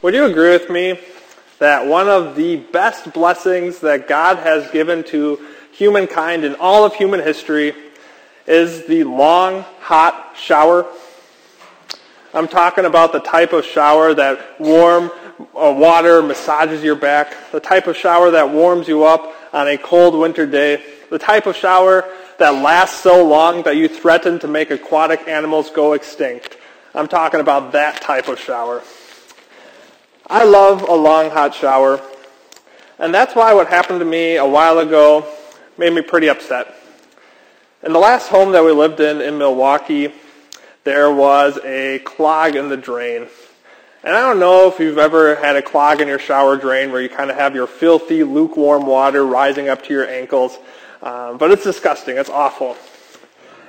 Would you agree with me that one of the best blessings that God has given to humankind in all of human history is the long, hot shower? I'm talking about the type of shower that warm uh, water massages your back, the type of shower that warms you up on a cold winter day, the type of shower that lasts so long that you threaten to make aquatic animals go extinct. I'm talking about that type of shower. I love a long hot shower. And that's why what happened to me a while ago made me pretty upset. In the last home that we lived in in Milwaukee, there was a clog in the drain. And I don't know if you've ever had a clog in your shower drain where you kind of have your filthy, lukewarm water rising up to your ankles. Um, but it's disgusting. It's awful.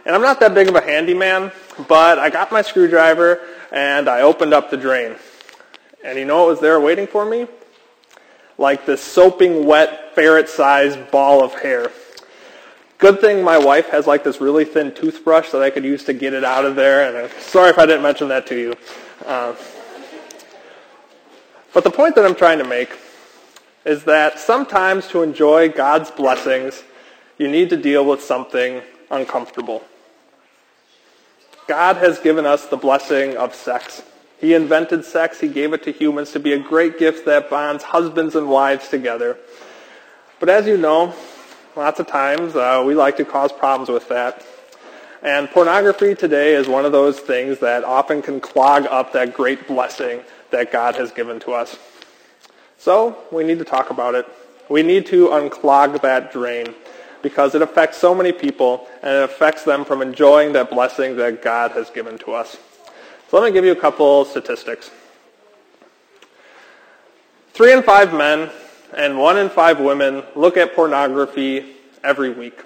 And I'm not that big of a handyman, but I got my screwdriver and I opened up the drain. And you know what was there waiting for me? Like this soaping wet ferret-sized ball of hair. Good thing my wife has like this really thin toothbrush that I could use to get it out of there. And I'm sorry if I didn't mention that to you. Uh, but the point that I'm trying to make is that sometimes to enjoy God's blessings, you need to deal with something uncomfortable. God has given us the blessing of sex. He invented sex. He gave it to humans to be a great gift that bonds husbands and wives together. But as you know, lots of times uh, we like to cause problems with that. And pornography today is one of those things that often can clog up that great blessing that God has given to us. So we need to talk about it. We need to unclog that drain because it affects so many people and it affects them from enjoying that blessing that God has given to us. So let me give you a couple statistics. Three in five men and one in five women look at pornography every week.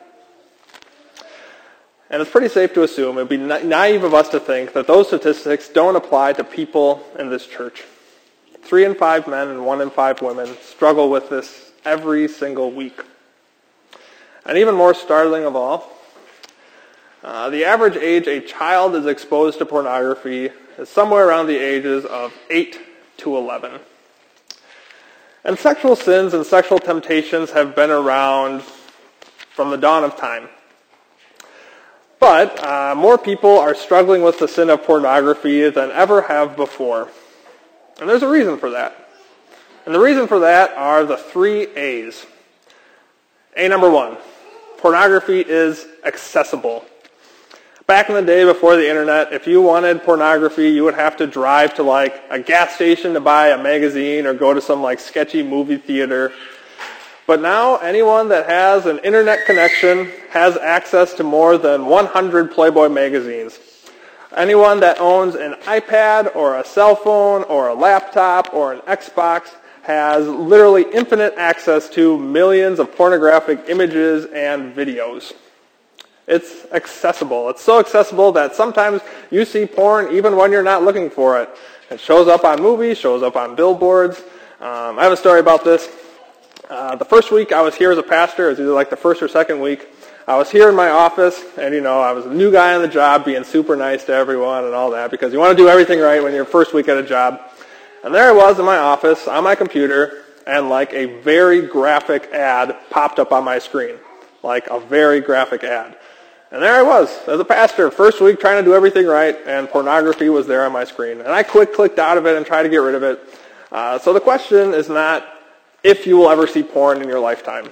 And it's pretty safe to assume, it would be naive of us to think that those statistics don't apply to people in this church. Three in five men and one in five women struggle with this every single week. And even more startling of all, uh, the average age a child is exposed to pornography is somewhere around the ages of 8 to 11. And sexual sins and sexual temptations have been around from the dawn of time. But uh, more people are struggling with the sin of pornography than ever have before. And there's a reason for that. And the reason for that are the three A's. A number one, pornography is accessible. Back in the day before the internet, if you wanted pornography, you would have to drive to like a gas station to buy a magazine or go to some like sketchy movie theater. But now anyone that has an internet connection has access to more than 100 Playboy magazines. Anyone that owns an iPad or a cell phone or a laptop or an Xbox has literally infinite access to millions of pornographic images and videos. It's accessible. It's so accessible that sometimes you see porn even when you're not looking for it. It shows up on movies, shows up on billboards. Um, I have a story about this. Uh, the first week I was here as a pastor, it was either like the first or second week, I was here in my office, and you know, I was a new guy on the job, being super nice to everyone and all that, because you want to do everything right when you're first week at a job. And there I was in my office on my computer, and like a very graphic ad popped up on my screen, like a very graphic ad. And there I was, as a pastor, first week trying to do everything right, and pornography was there on my screen. And I quick clicked out of it and tried to get rid of it. Uh, so the question is not if you will ever see porn in your lifetime.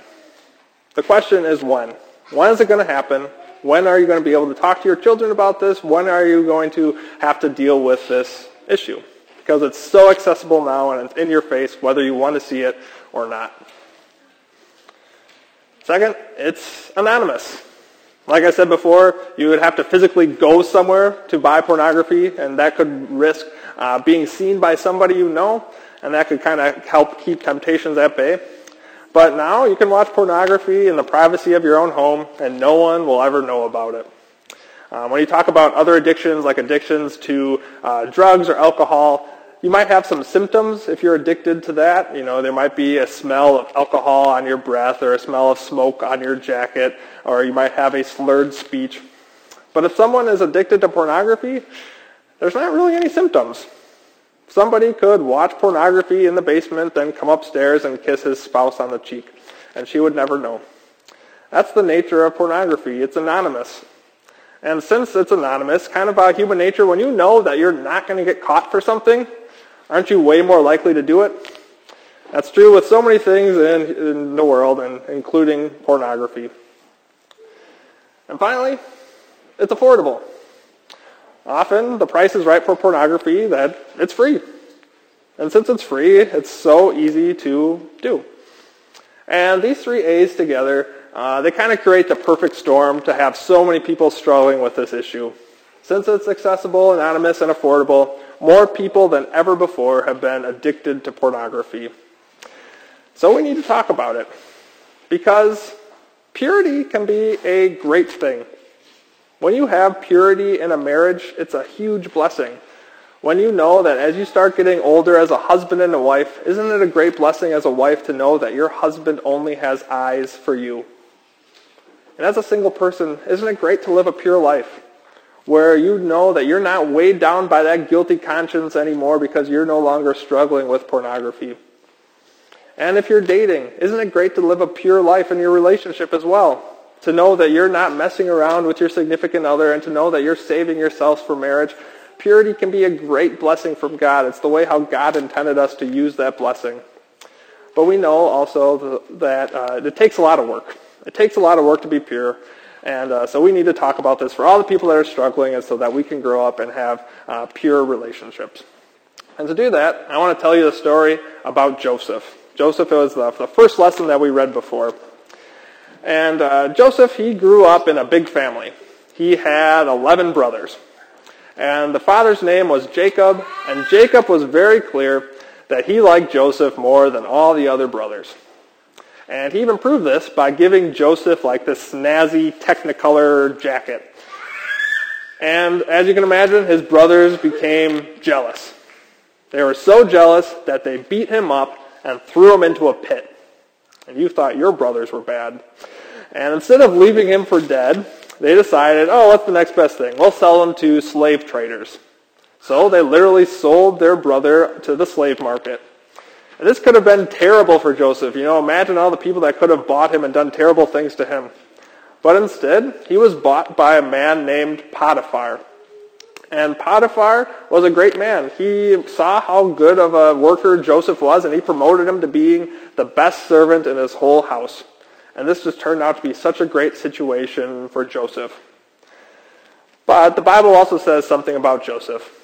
The question is when. When is it going to happen? When are you going to be able to talk to your children about this? When are you going to have to deal with this issue? Because it's so accessible now and it's in your face whether you want to see it or not. Second, it's anonymous. Like I said before, you would have to physically go somewhere to buy pornography, and that could risk uh, being seen by somebody you know, and that could kind of help keep temptations at bay. But now you can watch pornography in the privacy of your own home, and no one will ever know about it. Um, when you talk about other addictions, like addictions to uh, drugs or alcohol, you might have some symptoms if you're addicted to that. You know, there might be a smell of alcohol on your breath or a smell of smoke on your jacket, or you might have a slurred speech. But if someone is addicted to pornography, there's not really any symptoms. Somebody could watch pornography in the basement, then come upstairs and kiss his spouse on the cheek, and she would never know. That's the nature of pornography. It's anonymous. And since it's anonymous, kind of by human nature, when you know that you're not going to get caught for something, aren't you way more likely to do it? That's true with so many things in, in the world, and including pornography. And finally, it's affordable. Often the price is right for pornography that it's free. And since it's free, it's so easy to do. And these three A's together, uh, they kind of create the perfect storm to have so many people struggling with this issue. Since it's accessible, anonymous, and affordable, more people than ever before have been addicted to pornography. So we need to talk about it. Because purity can be a great thing. When you have purity in a marriage, it's a huge blessing. When you know that as you start getting older as a husband and a wife, isn't it a great blessing as a wife to know that your husband only has eyes for you? And as a single person, isn't it great to live a pure life where you know that you're not weighed down by that guilty conscience anymore because you're no longer struggling with pornography? And if you're dating, isn't it great to live a pure life in your relationship as well? to know that you're not messing around with your significant other and to know that you're saving yourselves for marriage. Purity can be a great blessing from God. It's the way how God intended us to use that blessing. But we know also that uh, it takes a lot of work. It takes a lot of work to be pure. And uh, so we need to talk about this for all the people that are struggling and so that we can grow up and have uh, pure relationships. And to do that, I want to tell you the story about Joseph. Joseph was the, the first lesson that we read before. And uh, Joseph, he grew up in a big family. He had 11 brothers. And the father's name was Jacob, and Jacob was very clear that he liked Joseph more than all the other brothers. And he even proved this by giving Joseph like this snazzy Technicolor jacket. And as you can imagine, his brothers became jealous. They were so jealous that they beat him up and threw him into a pit and you thought your brothers were bad. And instead of leaving him for dead, they decided, oh, what's the next best thing? We'll sell him to slave traders. So they literally sold their brother to the slave market. This could have been terrible for Joseph. You know, imagine all the people that could have bought him and done terrible things to him. But instead, he was bought by a man named Potiphar. And Potiphar was a great man. He saw how good of a worker Joseph was, and he promoted him to being the best servant in his whole house. And this just turned out to be such a great situation for Joseph. But the Bible also says something about Joseph.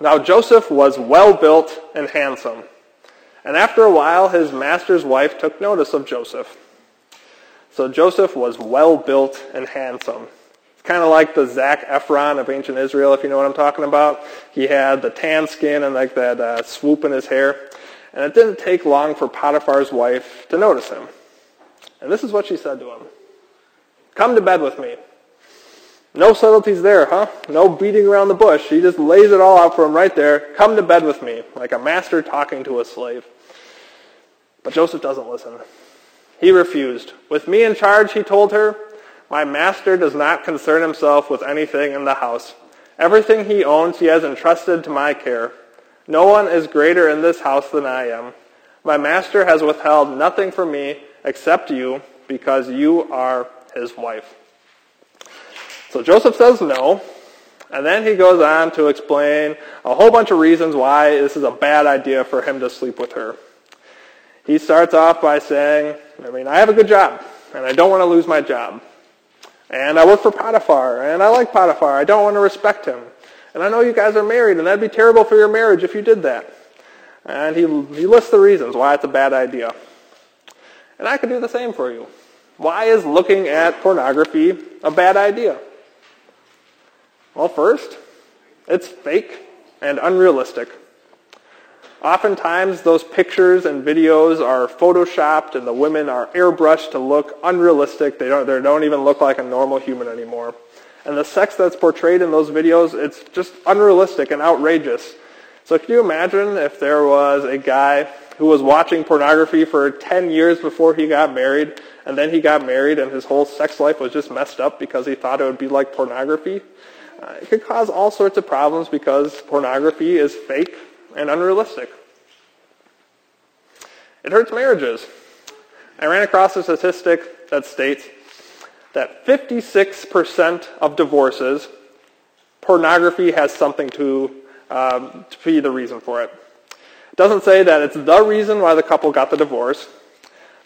Now, Joseph was well built and handsome. And after a while, his master's wife took notice of Joseph. So Joseph was well built and handsome. It's kind of like the Zac Efron of ancient Israel, if you know what I'm talking about. He had the tan skin and like that uh, swoop in his hair. And it didn't take long for Potiphar's wife to notice him. And this is what she said to him. Come to bed with me. No subtleties there, huh? No beating around the bush. He just lays it all out for him right there. Come to bed with me, like a master talking to a slave. But Joseph doesn't listen. He refused. With me in charge, he told her, my master does not concern himself with anything in the house. Everything he owns he has entrusted to my care. No one is greater in this house than I am. My master has withheld nothing from me except you because you are his wife. So Joseph says no, and then he goes on to explain a whole bunch of reasons why this is a bad idea for him to sleep with her. He starts off by saying, I mean, I have a good job, and I don't want to lose my job. And I work for Potiphar, and I like Potiphar. I don't want to respect him. And I know you guys are married, and that'd be terrible for your marriage if you did that. And he, he lists the reasons why it's a bad idea. And I could do the same for you. Why is looking at pornography a bad idea? Well, first, it's fake and unrealistic. Oftentimes, those pictures and videos are photoshopped and the women are airbrushed to look unrealistic. They don't, they don't even look like a normal human anymore. And the sex that's portrayed in those videos, it's just unrealistic and outrageous. So can you imagine if there was a guy who was watching pornography for 10 years before he got married, and then he got married and his whole sex life was just messed up because he thought it would be like pornography? Uh, it could cause all sorts of problems because pornography is fake and unrealistic. It hurts marriages. I ran across a statistic that states that 56% of divorces, pornography has something to, um, to be the reason for it. It doesn't say that it's the reason why the couple got the divorce,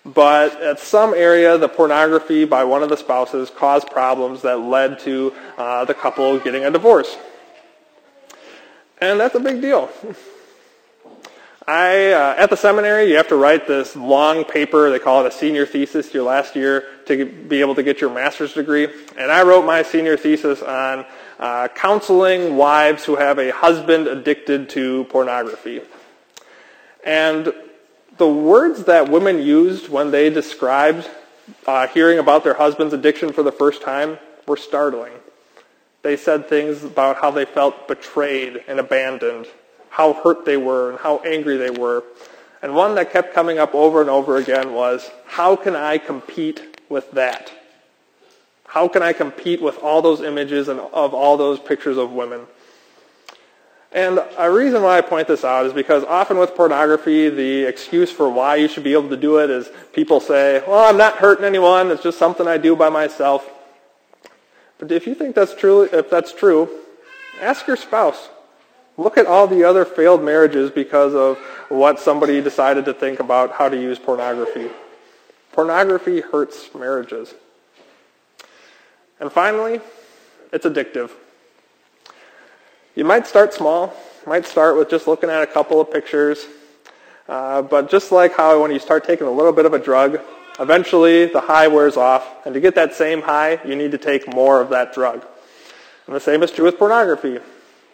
but at some area, the pornography by one of the spouses caused problems that led to uh, the couple getting a divorce. And that's a big deal. I, uh, at the seminary, you have to write this long paper. They call it a senior thesis your last year to be able to get your master's degree. And I wrote my senior thesis on uh, counseling wives who have a husband addicted to pornography. And the words that women used when they described uh, hearing about their husband's addiction for the first time were startling. They said things about how they felt betrayed and abandoned, how hurt they were, and how angry they were. And one that kept coming up over and over again was, how can I compete with that? How can I compete with all those images and of all those pictures of women? And a reason why I point this out is because often with pornography, the excuse for why you should be able to do it is people say, well, I'm not hurting anyone. It's just something I do by myself. But if you think that's true, if that's true, ask your spouse. Look at all the other failed marriages because of what somebody decided to think about how to use pornography. Pornography hurts marriages. And finally, it's addictive. You might start small. Might start with just looking at a couple of pictures. Uh, but just like how when you start taking a little bit of a drug, eventually the high wears off. And to get that same high, you need to take more of that drug. And the same is true with pornography. It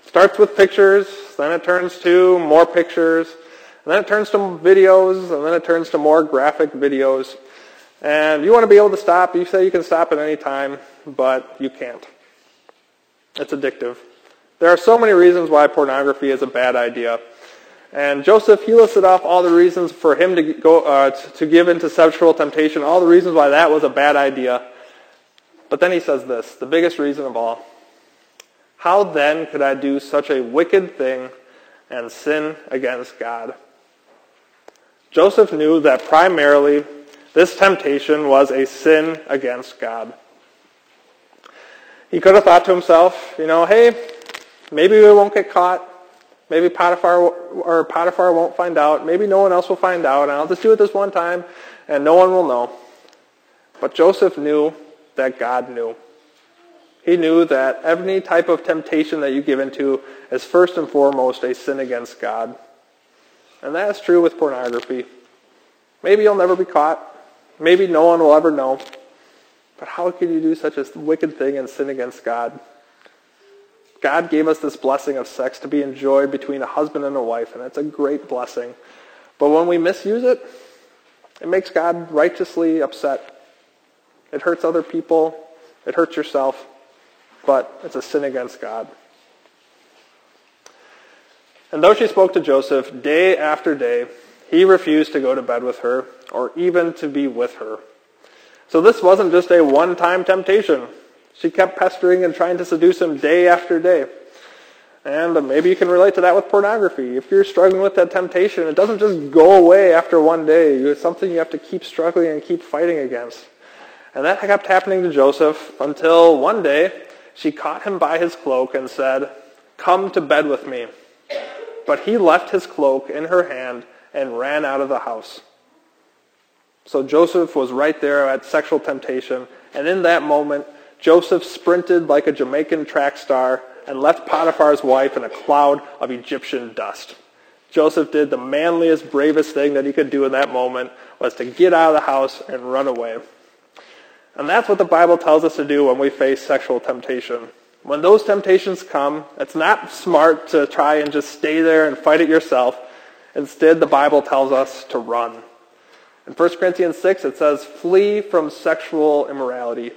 starts with pictures, then it turns to more pictures, and then it turns to videos, and then it turns to more graphic videos. And you want to be able to stop. You say you can stop at any time, but you can't. It's addictive. There are so many reasons why pornography is a bad idea. And Joseph, he listed off all the reasons for him to go uh, to give into sexual temptation, all the reasons why that was a bad idea. But then he says this, the biggest reason of all. How then could I do such a wicked thing and sin against God? Joseph knew that primarily this temptation was a sin against God. He could have thought to himself, you know, hey, Maybe we won't get caught. Maybe Potiphar or Potiphar won't find out. Maybe no one else will find out. And I'll just do it this one time, and no one will know. But Joseph knew that God knew. He knew that any type of temptation that you give into is first and foremost a sin against God. And that is true with pornography. Maybe you'll never be caught. Maybe no one will ever know. But how could you do such a wicked thing and sin against God? God gave us this blessing of sex to be enjoyed between a husband and a wife, and it's a great blessing. But when we misuse it, it makes God righteously upset. It hurts other people. It hurts yourself. But it's a sin against God. And though she spoke to Joseph day after day, he refused to go to bed with her or even to be with her. So this wasn't just a one-time temptation. She kept pestering and trying to seduce him day after day. And maybe you can relate to that with pornography. If you're struggling with that temptation, it doesn't just go away after one day. It's something you have to keep struggling and keep fighting against. And that kept happening to Joseph until one day she caught him by his cloak and said, Come to bed with me. But he left his cloak in her hand and ran out of the house. So Joseph was right there at sexual temptation. And in that moment, Joseph sprinted like a Jamaican track star and left Potiphar's wife in a cloud of Egyptian dust. Joseph did the manliest, bravest thing that he could do in that moment was to get out of the house and run away. And that's what the Bible tells us to do when we face sexual temptation. When those temptations come, it's not smart to try and just stay there and fight it yourself. Instead, the Bible tells us to run. In 1 Corinthians 6, it says, flee from sexual immorality.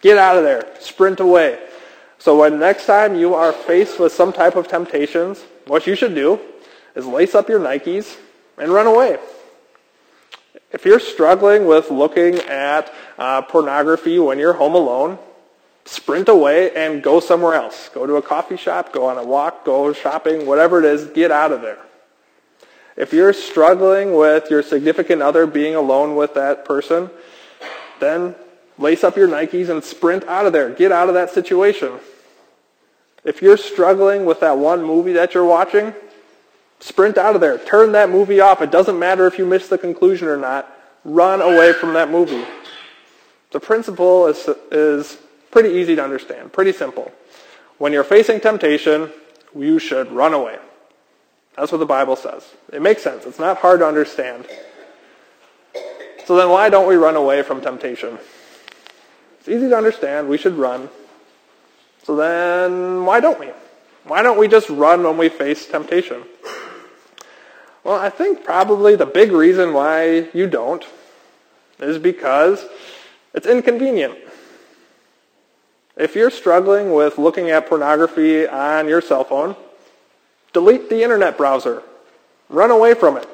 Get out of there. Sprint away. So when next time you are faced with some type of temptations, what you should do is lace up your Nikes and run away. If you're struggling with looking at uh, pornography when you're home alone, sprint away and go somewhere else. Go to a coffee shop, go on a walk, go shopping, whatever it is, get out of there. If you're struggling with your significant other being alone with that person, then lace up your Nikes and sprint out of there. Get out of that situation. If you're struggling with that one movie that you're watching, sprint out of there. Turn that movie off. It doesn't matter if you miss the conclusion or not. Run away from that movie. The principle is, is pretty easy to understand, pretty simple. When you're facing temptation, you should run away. That's what the Bible says. It makes sense. It's not hard to understand. So then why don't we run away from temptation? It's easy to understand. We should run. So then why don't we? Why don't we just run when we face temptation? Well, I think probably the big reason why you don't is because it's inconvenient. If you're struggling with looking at pornography on your cell phone, delete the internet browser. Run away from it.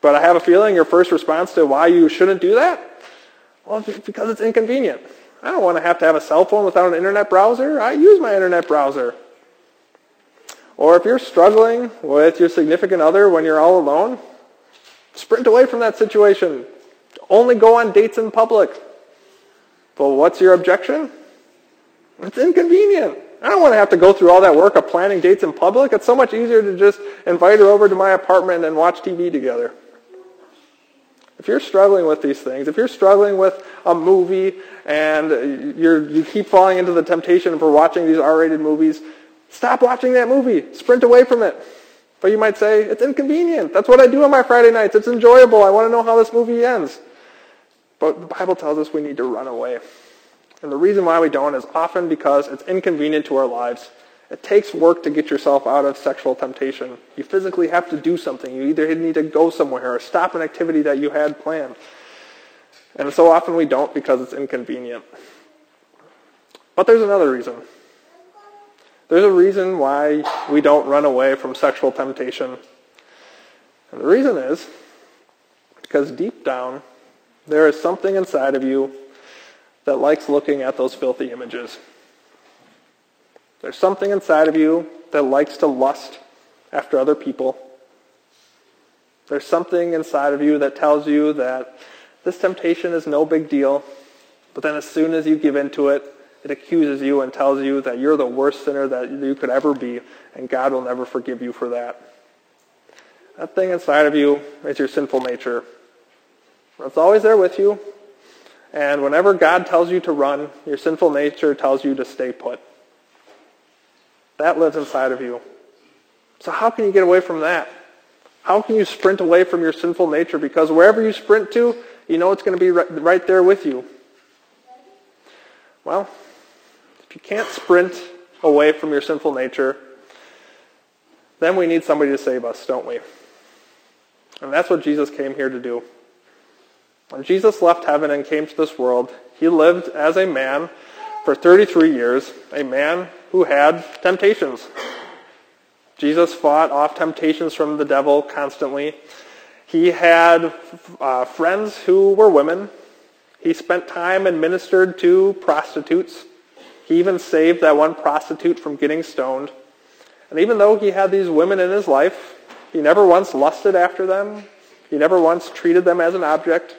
But I have a feeling your first response to why you shouldn't do that? Well, because it's inconvenient. I don't want to have to have a cell phone without an internet browser. I use my internet browser. Or if you're struggling with your significant other when you're all alone, sprint away from that situation. Only go on dates in public. But what's your objection? It's inconvenient. I don't want to have to go through all that work of planning dates in public. It's so much easier to just invite her over to my apartment and watch TV together. If you're struggling with these things, if you're struggling with a movie and you keep falling into the temptation for watching these R-rated movies, stop watching that movie. Sprint away from it. But you might say, it's inconvenient. That's what I do on my Friday nights. It's enjoyable. I want to know how this movie ends. But the Bible tells us we need to run away. And the reason why we don't is often because it's inconvenient to our lives. It takes work to get yourself out of sexual temptation. You physically have to do something. You either need to go somewhere or stop an activity that you had planned. And so often we don't because it's inconvenient. But there's another reason. There's a reason why we don't run away from sexual temptation. And the reason is because deep down, there is something inside of you that likes looking at those filthy images. There's something inside of you that likes to lust after other people. There's something inside of you that tells you that this temptation is no big deal, but then as soon as you give into it, it accuses you and tells you that you're the worst sinner that you could ever be, and God will never forgive you for that. That thing inside of you is your sinful nature. It's always there with you, and whenever God tells you to run, your sinful nature tells you to stay put. That lives inside of you. So how can you get away from that? How can you sprint away from your sinful nature? Because wherever you sprint to, you know it's going to be right there with you. Well, if you can't sprint away from your sinful nature, then we need somebody to save us, don't we? And that's what Jesus came here to do. When Jesus left heaven and came to this world, he lived as a man for 33 years, a man who had temptations. Jesus fought off temptations from the devil constantly. He had uh, friends who were women. He spent time and ministered to prostitutes. He even saved that one prostitute from getting stoned. And even though he had these women in his life, he never once lusted after them. He never once treated them as an object.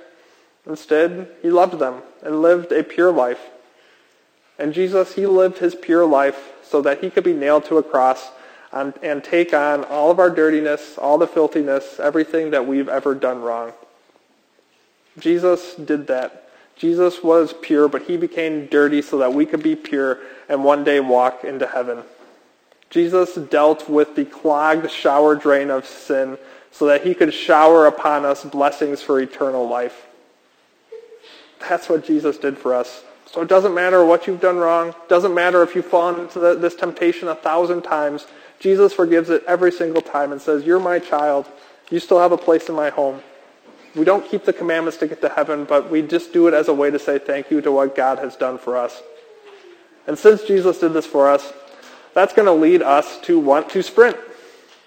Instead, he loved them and lived a pure life. And Jesus, he lived his pure life so that he could be nailed to a cross and, and take on all of our dirtiness, all the filthiness, everything that we've ever done wrong. Jesus did that. Jesus was pure, but he became dirty so that we could be pure and one day walk into heaven. Jesus dealt with the clogged shower drain of sin so that he could shower upon us blessings for eternal life. That's what Jesus did for us. So it doesn't matter what you've done wrong. doesn't matter if you've fallen into the, this temptation a thousand times. Jesus forgives it every single time and says, you're my child. You still have a place in my home. We don't keep the commandments to get to heaven, but we just do it as a way to say thank you to what God has done for us. And since Jesus did this for us, that's going to lead us to want to sprint.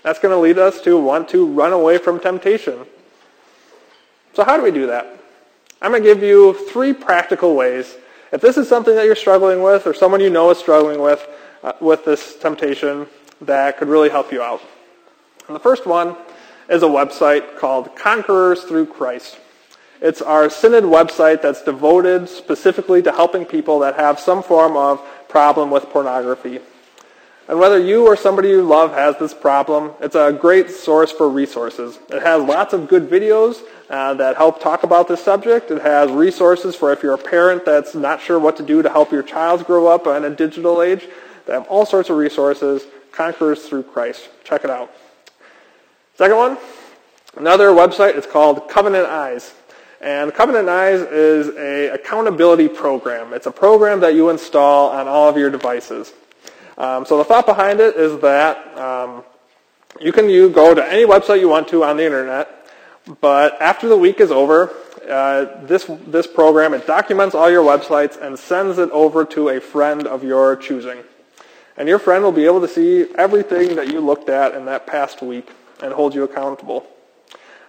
That's going to lead us to want to run away from temptation. So how do we do that? I'm going to give you three practical ways. If this is something that you're struggling with or someone you know is struggling with, uh, with this temptation, that could really help you out. And the first one is a website called Conquerors Through Christ. It's our Synod website that's devoted specifically to helping people that have some form of problem with pornography. And whether you or somebody you love has this problem, it's a great source for resources. It has lots of good videos uh, that help talk about this subject. It has resources for if you're a parent that's not sure what to do to help your child grow up in a digital age. They have all sorts of resources. Conquerors Through Christ. Check it out. Second one, another website It's called Covenant Eyes. And Covenant Eyes is a accountability program. It's a program that you install on all of your devices. Um, so the thought behind it is that um, you can you go to any website you want to on the internet, but after the week is over, uh, this this program it documents all your websites and sends it over to a friend of your choosing, and your friend will be able to see everything that you looked at in that past week and hold you accountable.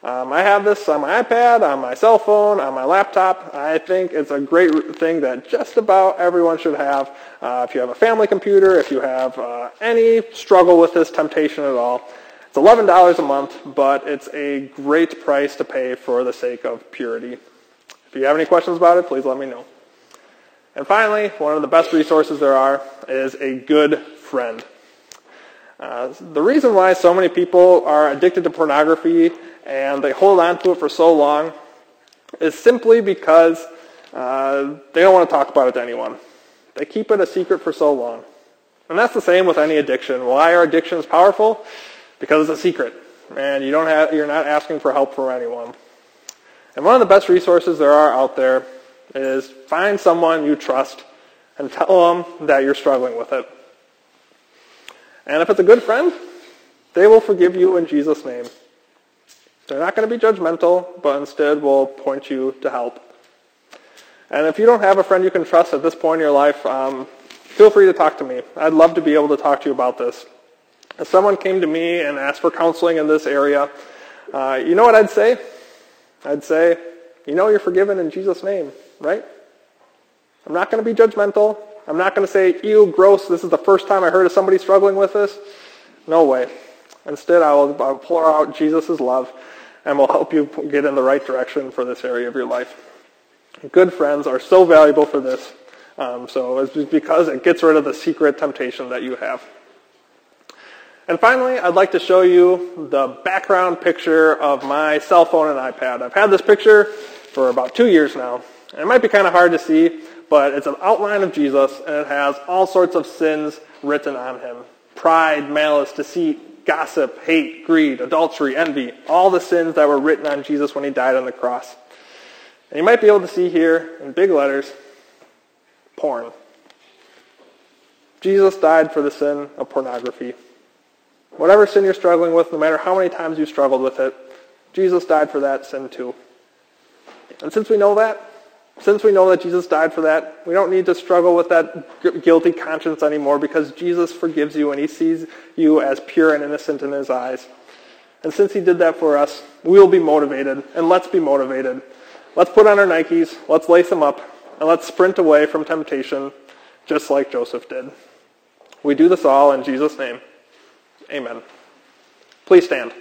Um, I have this on my iPad, on my cell phone, on my laptop. I think it's a great thing that just about everyone should have. Uh, if you have a family computer, if you have uh, any struggle with this temptation at all, it's $11 a month, but it's a great price to pay for the sake of purity. If you have any questions about it, please let me know. And finally, one of the best resources there are is a good friend. Uh, the reason why so many people are addicted to pornography and they hold on to it for so long is simply because uh, they don't want to talk about it to anyone. They keep it a secret for so long. And that's the same with any addiction. Why are addictions powerful? Because it's a secret. And you don't have, you're not asking for help from anyone. And one of the best resources there are out there is find someone you trust and tell them that you're struggling with it. And if it's a good friend, they will forgive you in Jesus' name. They're not going to be judgmental, but instead will point you to help. And if you don't have a friend you can trust at this point in your life, um, feel free to talk to me. I'd love to be able to talk to you about this. If someone came to me and asked for counseling in this area, uh, you know what I'd say? I'd say, you know you're forgiven in Jesus' name, right? I'm not going to be judgmental. I'm not going to say, ew, gross, this is the first time I heard of somebody struggling with this. No way. Instead, I will, I will pour out Jesus' love and will help you get in the right direction for this area of your life. Good friends are so valuable for this. Um, so it's because it gets rid of the secret temptation that you have. And finally, I'd like to show you the background picture of my cell phone and iPad. I've had this picture for about two years now. It might be kind of hard to see, but it's an outline of Jesus, and it has all sorts of sins written on him. Pride, malice, deceit, gossip, hate, greed, adultery, envy, all the sins that were written on Jesus when he died on the cross. And you might be able to see here in big letters, porn. Jesus died for the sin of pornography. Whatever sin you're struggling with, no matter how many times you've struggled with it, Jesus died for that sin too. And since we know that, since we know that Jesus died for that, we don't need to struggle with that guilty conscience anymore because Jesus forgives you and he sees you as pure and innocent in his eyes. And since he did that for us, we will be motivated, and let's be motivated. Let's put on our Nikes, let's lace them up, and let's sprint away from temptation just like Joseph did. We do this all in Jesus' name. Amen. Please stand.